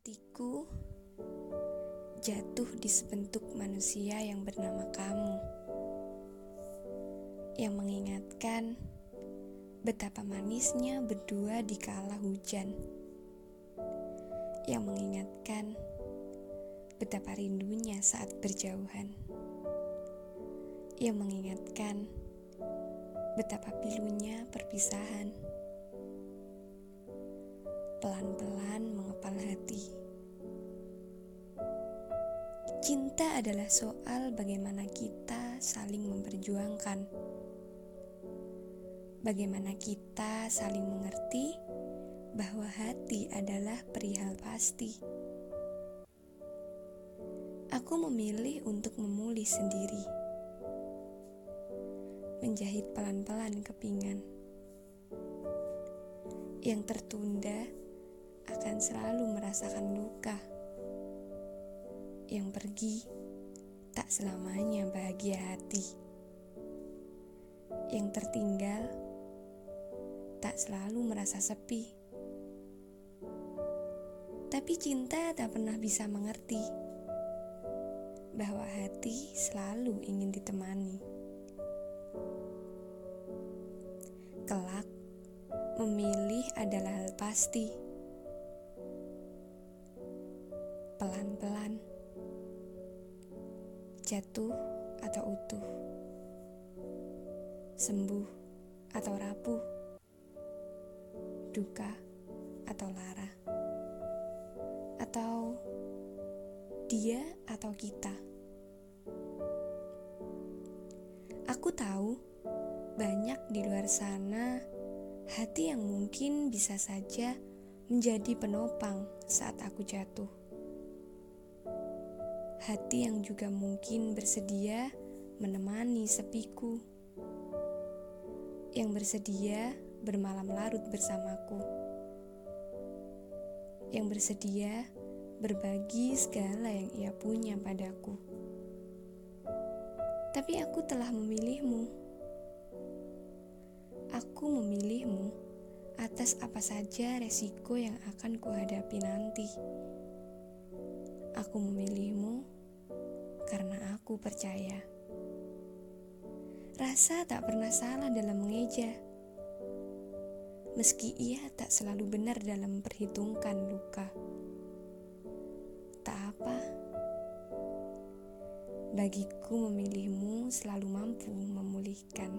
Aku jatuh di sebentuk manusia yang bernama kamu, yang mengingatkan betapa manisnya berdua di kala hujan, yang mengingatkan betapa rindunya saat berjauhan, yang mengingatkan betapa pilunya perpisahan. Pelan-pelan Cinta adalah soal bagaimana kita saling memperjuangkan, bagaimana kita saling mengerti bahwa hati adalah perihal pasti. Aku memilih untuk memulih sendiri, menjahit pelan-pelan kepingan yang tertunda akan selalu merasakan luka. Yang pergi tak selamanya bahagia hati. Yang tertinggal tak selalu merasa sepi. Tapi cinta tak pernah bisa mengerti bahwa hati selalu ingin ditemani. Kelak, memilih adalah hal pasti pelan-pelan, jatuh atau utuh, sembuh atau rapuh, duka atau lara, atau dia atau kita. Aku tahu banyak di luar sana hati yang mungkin bisa saja menjadi penopang saat aku jatuh hati yang juga mungkin bersedia menemani sepiku, yang bersedia bermalam larut bersamaku, yang bersedia berbagi segala yang ia punya padaku. Tapi aku telah memilihmu. Aku memilihmu atas apa saja resiko yang akan kuhadapi nanti. Aku memilihmu karena aku percaya. Rasa tak pernah salah dalam mengeja. Meski ia tak selalu benar dalam memperhitungkan luka. Tak apa. Bagiku memilihmu selalu mampu memulihkan.